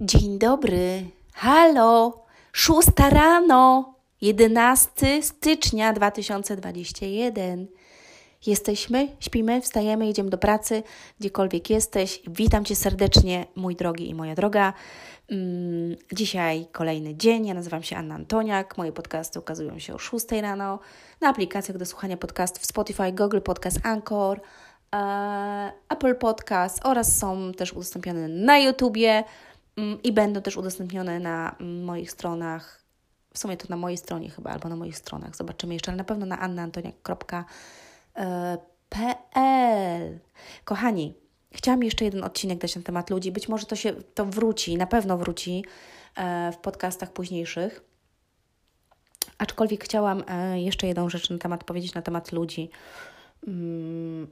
Dzień dobry. Halo. Szósta rano. 11 stycznia 2021. Jesteśmy, śpimy, wstajemy, jedziemy do pracy, gdziekolwiek jesteś. Witam Cię serdecznie, mój drogi i moja droga. Mm, dzisiaj kolejny dzień. Ja nazywam się Anna Antoniak. Moje podcasty ukazują się o 6 rano na aplikacjach do słuchania podcastów Spotify, Google Podcast, Anchor, e, Apple Podcast oraz są też udostępnione na YouTubie. Mm, i będą też udostępnione na mm, moich stronach. W sumie to na mojej stronie chyba, albo na moich stronach. Zobaczymy jeszcze, ale na pewno na annaantoniak.pl. Kochani, chciałam jeszcze jeden odcinek dać na temat ludzi. Być może to się to wróci, na pewno wróci e, w podcastach późniejszych. Aczkolwiek chciałam e, jeszcze jedną rzecz na temat powiedzieć na temat ludzi. Hmm.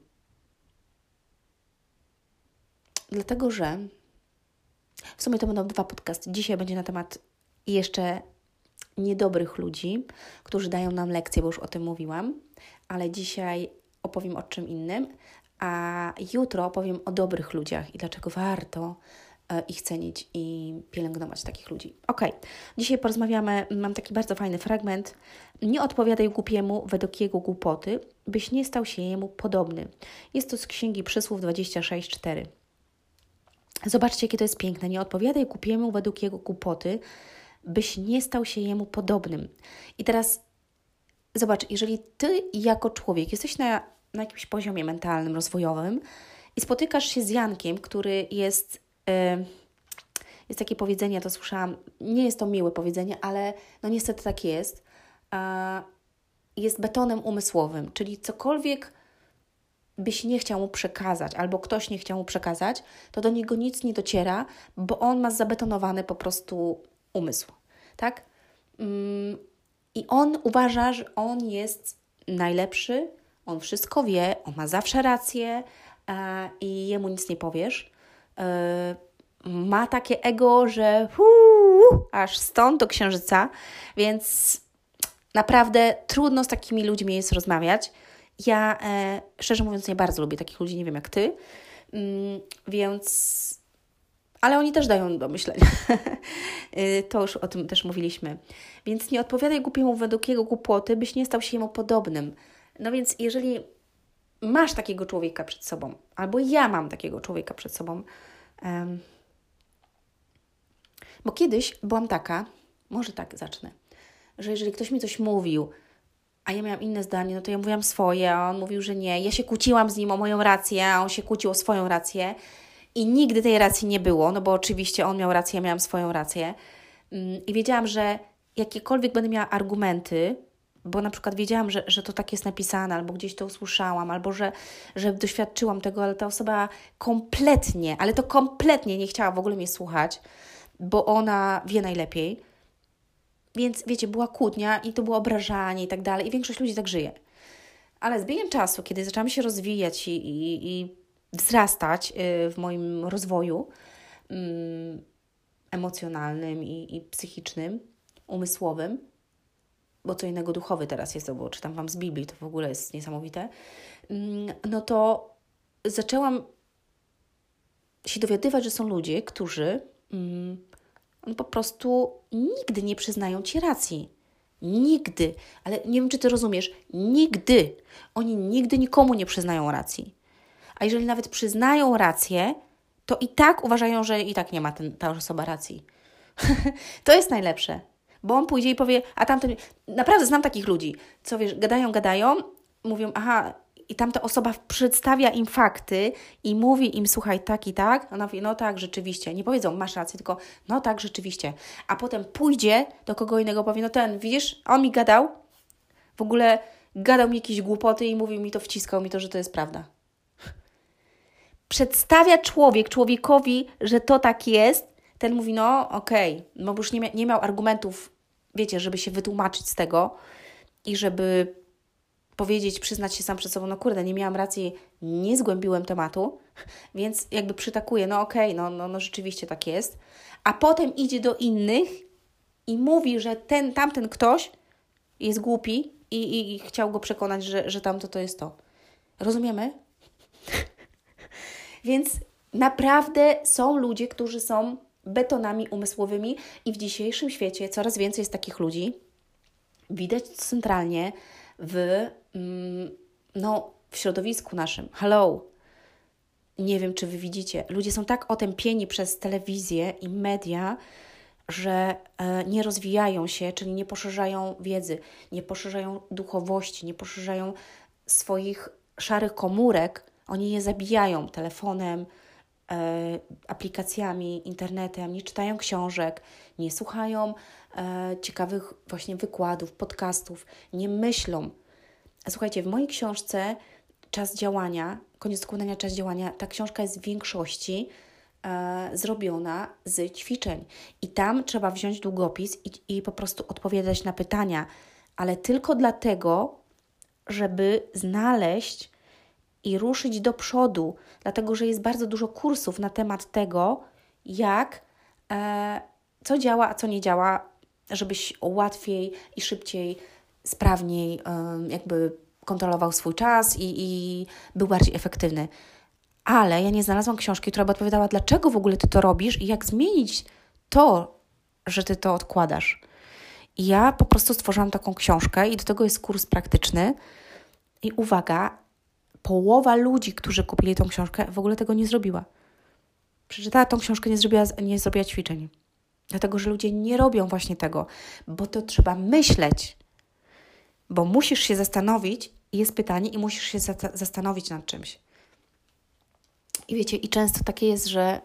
Dlatego, że w sumie to będą dwa podcasty. Dzisiaj będzie na temat jeszcze niedobrych ludzi, którzy dają nam lekcje, bo już o tym mówiłam, ale dzisiaj opowiem o czym innym, a jutro opowiem o dobrych ludziach i dlaczego warto e, ich cenić i pielęgnować takich ludzi. Ok, dzisiaj porozmawiamy, mam taki bardzo fajny fragment. Nie odpowiadaj głupiemu według jego głupoty, byś nie stał się jemu podobny. Jest to z Księgi Przysłów 26.4. Zobaczcie, jakie to jest piękne. Nie odpowiadaj kupiemu według jego głupoty, byś nie stał się jemu podobnym. I teraz zobacz, jeżeli ty jako człowiek jesteś na, na jakimś poziomie mentalnym, rozwojowym i spotykasz się z Jankiem, który jest. Yy, jest takie powiedzenie, to słyszałam, nie jest to miłe powiedzenie, ale no niestety tak jest. Jest betonem umysłowym, czyli cokolwiek byś nie chciał mu przekazać, albo ktoś nie chciał mu przekazać, to do niego nic nie dociera, bo on ma zabetonowany po prostu umysł, tak? Mm, I on uważa, że on jest najlepszy, on wszystko wie, on ma zawsze rację e, i jemu nic nie powiesz. E, ma takie ego, że uu, aż stąd do księżyca, więc naprawdę trudno z takimi ludźmi jest rozmawiać. Ja e, szczerze mówiąc nie bardzo lubię takich ludzi, nie wiem jak ty, mm, więc. Ale oni też dają do myślenia. Y, to już o tym też mówiliśmy. Więc nie odpowiadaj głupiemu według jego głupoty, byś nie stał się jemu podobnym. No więc jeżeli masz takiego człowieka przed sobą, albo ja mam takiego człowieka przed sobą, um, bo kiedyś byłam taka, może tak zacznę, że jeżeli ktoś mi coś mówił, a ja miałam inne zdanie, no to ja mówiłam swoje, a on mówił, że nie. Ja się kłóciłam z nim o moją rację, a on się kłócił o swoją rację i nigdy tej racji nie było, no bo oczywiście on miał rację, ja miałam swoją rację. Mm, I wiedziałam, że jakiekolwiek będę miała argumenty, bo na przykład wiedziałam, że, że to tak jest napisane, albo gdzieś to usłyszałam, albo że, że doświadczyłam tego, ale ta osoba kompletnie, ale to kompletnie nie chciała w ogóle mnie słuchać, bo ona wie najlepiej więc wiecie, była kłótnia i to było obrażanie i tak dalej, i większość ludzi tak żyje. Ale z biegiem czasu, kiedy zaczęłam się rozwijać i, i, i wzrastać y, w moim rozwoju um, emocjonalnym i, i psychicznym, umysłowym, bo co innego duchowy teraz jest, bo czytam Wam z Biblii, to w ogóle jest niesamowite, um, no to zaczęłam się dowiadywać, że są ludzie, którzy um, po prostu nigdy nie przyznają ci racji. Nigdy. Ale nie wiem, czy ty rozumiesz. Nigdy. Oni nigdy nikomu nie przyznają racji. A jeżeli nawet przyznają rację, to i tak uważają, że i tak nie ma ten, ta osoba racji. to jest najlepsze. Bo on pójdzie i powie, a tamten. Naprawdę znam takich ludzi, co wiesz, gadają, gadają, mówią, aha, i tamta osoba przedstawia im fakty i mówi im, słuchaj, tak i tak, ona mówi, no tak, rzeczywiście. Nie powiedzą, masz rację, tylko no tak, rzeczywiście. A potem pójdzie do kogo innego, powie, no ten, widzisz, on mi gadał, w ogóle gadał mi jakieś głupoty i mówił mi to, wciskał mi to, że to jest prawda. Przedstawia człowiek człowiekowi, że to tak jest, ten mówi, no okej, okay. no bo już nie, mia nie miał argumentów, wiecie, żeby się wytłumaczyć z tego i żeby powiedzieć, przyznać się sam przed sobą, no kurde, nie miałam racji, nie zgłębiłem tematu, więc jakby przytakuje, no okej, okay, no, no, no rzeczywiście tak jest, a potem idzie do innych i mówi, że ten, tamten ktoś jest głupi i, i, i chciał go przekonać, że, że tamto to jest to. Rozumiemy? więc naprawdę są ludzie, którzy są betonami umysłowymi i w dzisiejszym świecie coraz więcej jest takich ludzi. Widać centralnie w, mm, no, w środowisku naszym. Hello! Nie wiem, czy wy widzicie. Ludzie są tak otępieni przez telewizję i media, że e, nie rozwijają się, czyli nie poszerzają wiedzy, nie poszerzają duchowości, nie poszerzają swoich szarych komórek. Oni je zabijają telefonem, e, aplikacjami, internetem, nie czytają książek, nie słuchają e, ciekawych właśnie wykładów, podcastów, nie myślą. Słuchajcie, w mojej książce Czas działania, koniec składania czas działania, ta książka jest w większości e, zrobiona z ćwiczeń. I tam trzeba wziąć długopis i, i po prostu odpowiadać na pytania, ale tylko dlatego, żeby znaleźć i ruszyć do przodu, dlatego że jest bardzo dużo kursów na temat tego, jak, e, co działa, a co nie działa, żebyś łatwiej i szybciej, sprawniej e, jakby kontrolował swój czas i, i był bardziej efektywny. Ale ja nie znalazłam książki, która by odpowiadała, dlaczego w ogóle ty to robisz i jak zmienić to, że ty to odkładasz. I ja po prostu stworzyłam taką książkę i do tego jest kurs praktyczny. I uwaga, połowa ludzi, którzy kupili tą książkę, w ogóle tego nie zrobiła. Przeczytała tą książkę, nie zrobiła, nie zrobiła ćwiczeń. Dlatego, że ludzie nie robią właśnie tego, bo to trzeba myśleć. Bo musisz się zastanowić, jest pytanie, i musisz się zastanowić nad czymś. I wiecie, i często takie jest, że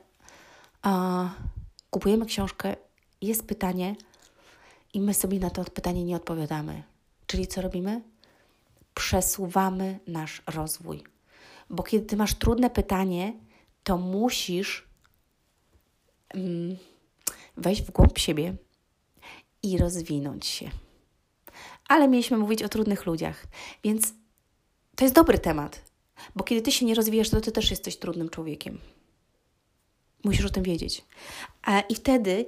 a, kupujemy książkę, jest pytanie, i my sobie na to pytanie nie odpowiadamy. Czyli co robimy? Przesuwamy nasz rozwój. Bo kiedy ty masz trudne pytanie, to musisz mm, wejść w głąb siebie i rozwinąć się. Ale mieliśmy mówić o trudnych ludziach, więc to jest dobry temat, bo kiedy ty się nie rozwijasz, to ty też jesteś trudnym człowiekiem. Musisz o tym wiedzieć. I wtedy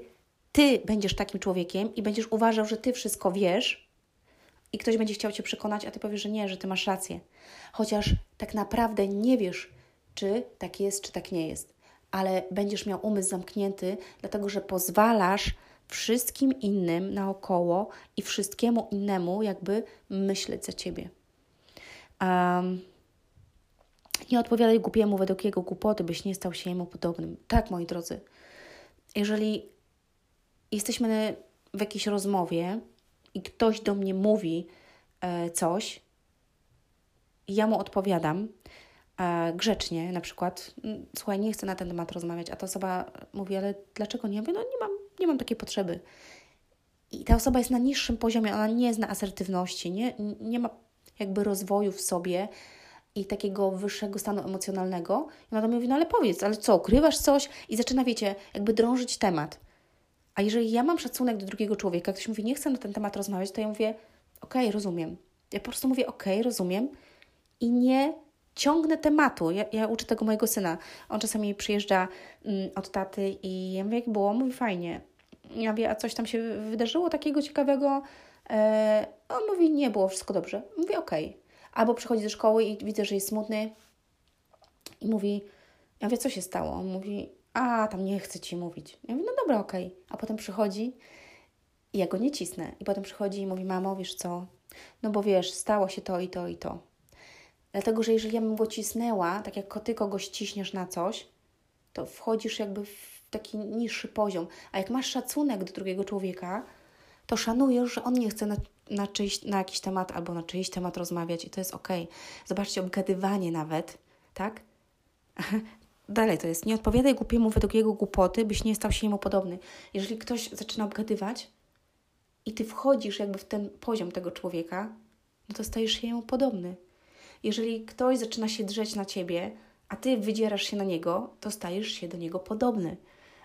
ty będziesz takim człowiekiem i będziesz uważał, że ty wszystko wiesz, i ktoś będzie chciał cię przekonać, a ty powiesz, że nie, że ty masz rację. Chociaż tak naprawdę nie wiesz, czy tak jest, czy tak nie jest. Ale będziesz miał umysł zamknięty, dlatego że pozwalasz wszystkim innym naokoło i wszystkiemu innemu, jakby myśleć za ciebie. Um, nie odpowiadaj głupiemu według jego głupoty, byś nie stał się jemu podobnym. Tak, moi drodzy. Jeżeli jesteśmy w jakiejś rozmowie i ktoś do mnie mówi e, coś, ja mu odpowiadam grzecznie, na przykład, mm, słuchaj, nie chcę na ten temat rozmawiać, a ta osoba mówi, ale dlaczego nie? Ja mówię, no nie mam, nie mam takiej potrzeby. I ta osoba jest na niższym poziomie, ona nie zna asertywności, nie, nie ma jakby rozwoju w sobie i takiego wyższego stanu emocjonalnego. I ona mówi, no ale powiedz, ale co, ukrywasz coś? I zaczyna, wiecie, jakby drążyć temat. A jeżeli ja mam szacunek do drugiego człowieka, ktoś mówi, nie chcę na ten temat rozmawiać, to ja mówię, okej, okay, rozumiem. Ja po prostu mówię, okej, okay, rozumiem i nie ciągnę tematu. Ja, ja, uczę tego mojego syna. On czasami przyjeżdża mm, od taty i ja mówię, jak było? Mówi, fajnie. Ja mówię, a coś tam się wydarzyło takiego ciekawego? E, on mówi, nie było, wszystko dobrze. Mówię, okej. Okay. Albo przychodzi do szkoły i widzę, że jest smutny i mówi, ja mówię, co się stało? On mówi, a tam nie chcę Ci mówić. Ja mówię, no dobra, okej. Okay. A potem przychodzi i ja go nie cisnę. I potem przychodzi i mówi, mamo, wiesz co? No bo wiesz, stało się to i to i to. Dlatego, że jeżeli ja bym go cisnęła, tak jak ty kogoś ciśniesz na coś, to wchodzisz jakby w taki niższy poziom. A jak masz szacunek do drugiego człowieka, to szanujesz, że on nie chce na, na, czyjś, na jakiś temat albo na czyjś temat rozmawiać i to jest ok. Zobaczcie, obgadywanie nawet, tak? Dalej to jest, nie odpowiadaj głupiemu według jego głupoty, byś nie stał się jemu podobny. Jeżeli ktoś zaczyna obgadywać i ty wchodzisz jakby w ten poziom tego człowieka, no to stajesz się jemu podobny. Jeżeli ktoś zaczyna się drzeć na ciebie, a ty wydzierasz się na niego, to stajesz się do niego podobny.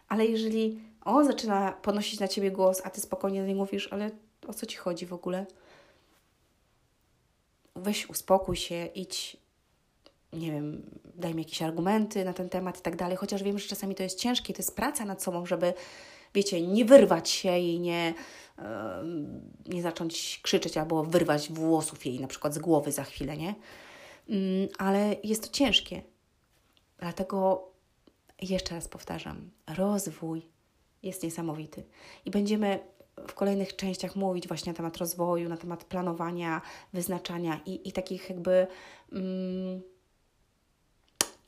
Ale jeżeli on zaczyna podnosić na ciebie głos, a ty spokojnie do niego mówisz, ale o co ci chodzi w ogóle? Weź, uspokój się, idź, nie wiem, daj mi jakieś argumenty na ten temat i tak dalej. Chociaż wiem, że czasami to jest ciężkie, to jest praca nad sobą, żeby, wiecie, nie wyrwać się i nie, yy, nie zacząć krzyczeć albo wyrwać włosów jej na przykład z głowy za chwilę, nie? Yy, ale jest to ciężkie. Dlatego jeszcze raz powtarzam, rozwój jest niesamowity. I będziemy w kolejnych częściach mówić właśnie na temat rozwoju, na temat planowania, wyznaczania i, i takich jakby mm,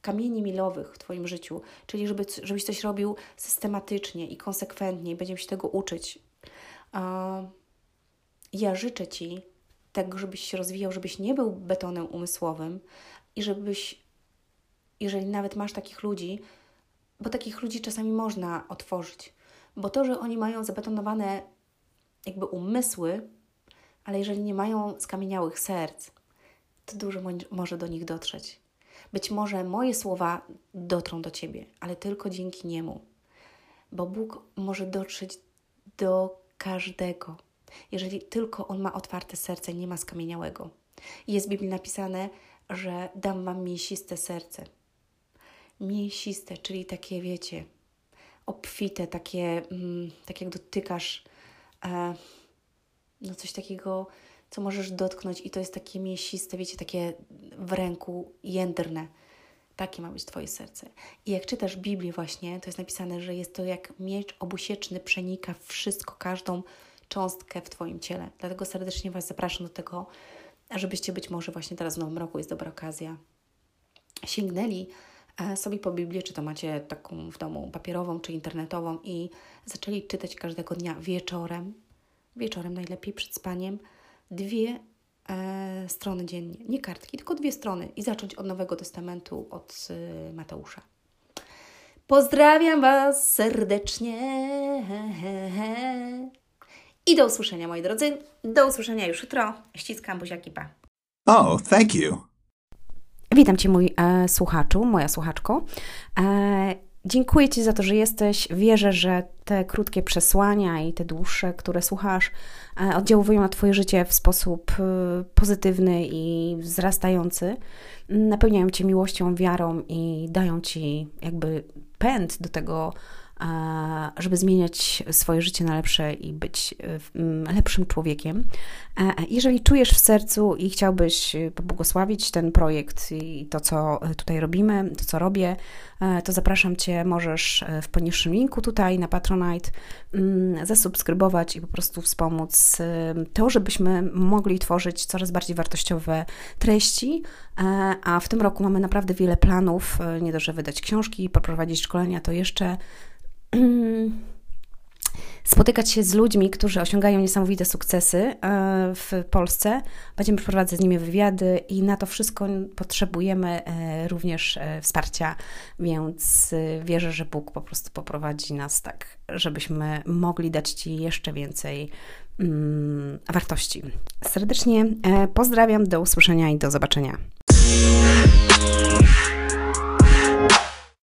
kamieni milowych w Twoim życiu, czyli żeby, żebyś coś robił systematycznie i konsekwentnie i będziemy się tego uczyć. Ja życzę Ci tego, żebyś się rozwijał, żebyś nie był betonem umysłowym i żebyś, jeżeli nawet masz takich ludzi, bo takich ludzi czasami można otworzyć, bo to, że oni mają zabetonowane jakby umysły, ale jeżeli nie mają skamieniałych serc, to dużo może do nich dotrzeć. Być może moje słowa dotrą do ciebie, ale tylko dzięki niemu, bo Bóg może dotrzeć do każdego, jeżeli tylko on ma otwarte serce, nie ma skamieniałego. Jest w Biblii napisane, że dam wam mięsiste serce. Mięsiste, czyli takie, wiecie, obfite, takie, mm, tak jak dotykasz e, no coś takiego, co możesz dotknąć i to jest takie mięsiste, wiecie, takie w ręku jędrne. Takie ma być Twoje serce. I jak czytasz Biblię właśnie, to jest napisane, że jest to jak miecz obusieczny, przenika wszystko, każdą cząstkę w Twoim ciele. Dlatego serdecznie Was zapraszam do tego, żebyście być może właśnie teraz w Nowym Roku jest dobra okazja, sięgnęli e, sobie po Biblię, czy to macie taką w domu papierową, czy internetową i zaczęli czytać każdego dnia wieczorem, wieczorem najlepiej przed spaniem, dwie e, strony dziennie. Nie kartki, tylko dwie strony i zacząć od Nowego Testamentu, od y, Mateusza. Pozdrawiam Was serdecznie. I do usłyszenia, moi drodzy. Do usłyszenia już jutro. Ściskam buziaki, pa. Oh, thank you. Witam Cię, mój e, słuchaczu, moja słuchaczko. E, dziękuję Ci za to, że jesteś. Wierzę, że te krótkie przesłania i te dłuższe, które słuchasz, e, oddziałują na Twoje życie w sposób e, pozytywny i wzrastający. Napełniają Cię miłością, wiarą i dają Ci jakby pęd do tego, żeby zmieniać swoje życie na lepsze i być e, lepszym człowiekiem. E, jeżeli czujesz w sercu i chciałbyś e, pobłogosławić ten projekt i to, co tutaj robimy, to, co robię, to zapraszam Cię, możesz w poniższym linku tutaj na Patronite mm, zasubskrybować i po prostu wspomóc to, żebyśmy mogli tworzyć coraz bardziej wartościowe treści, a w tym roku mamy naprawdę wiele planów, nie dość, że wydać książki, poprowadzić szkolenia, to jeszcze spotykać się z ludźmi, którzy osiągają niesamowite sukcesy e, w Polsce. Będziemy przeprowadzać z nimi wywiady i na to wszystko potrzebujemy e, również e, wsparcia, więc wierzę, że Bóg po prostu poprowadzi nas tak, żebyśmy mogli dać Ci jeszcze więcej mm, wartości. Serdecznie pozdrawiam, do usłyszenia i do zobaczenia.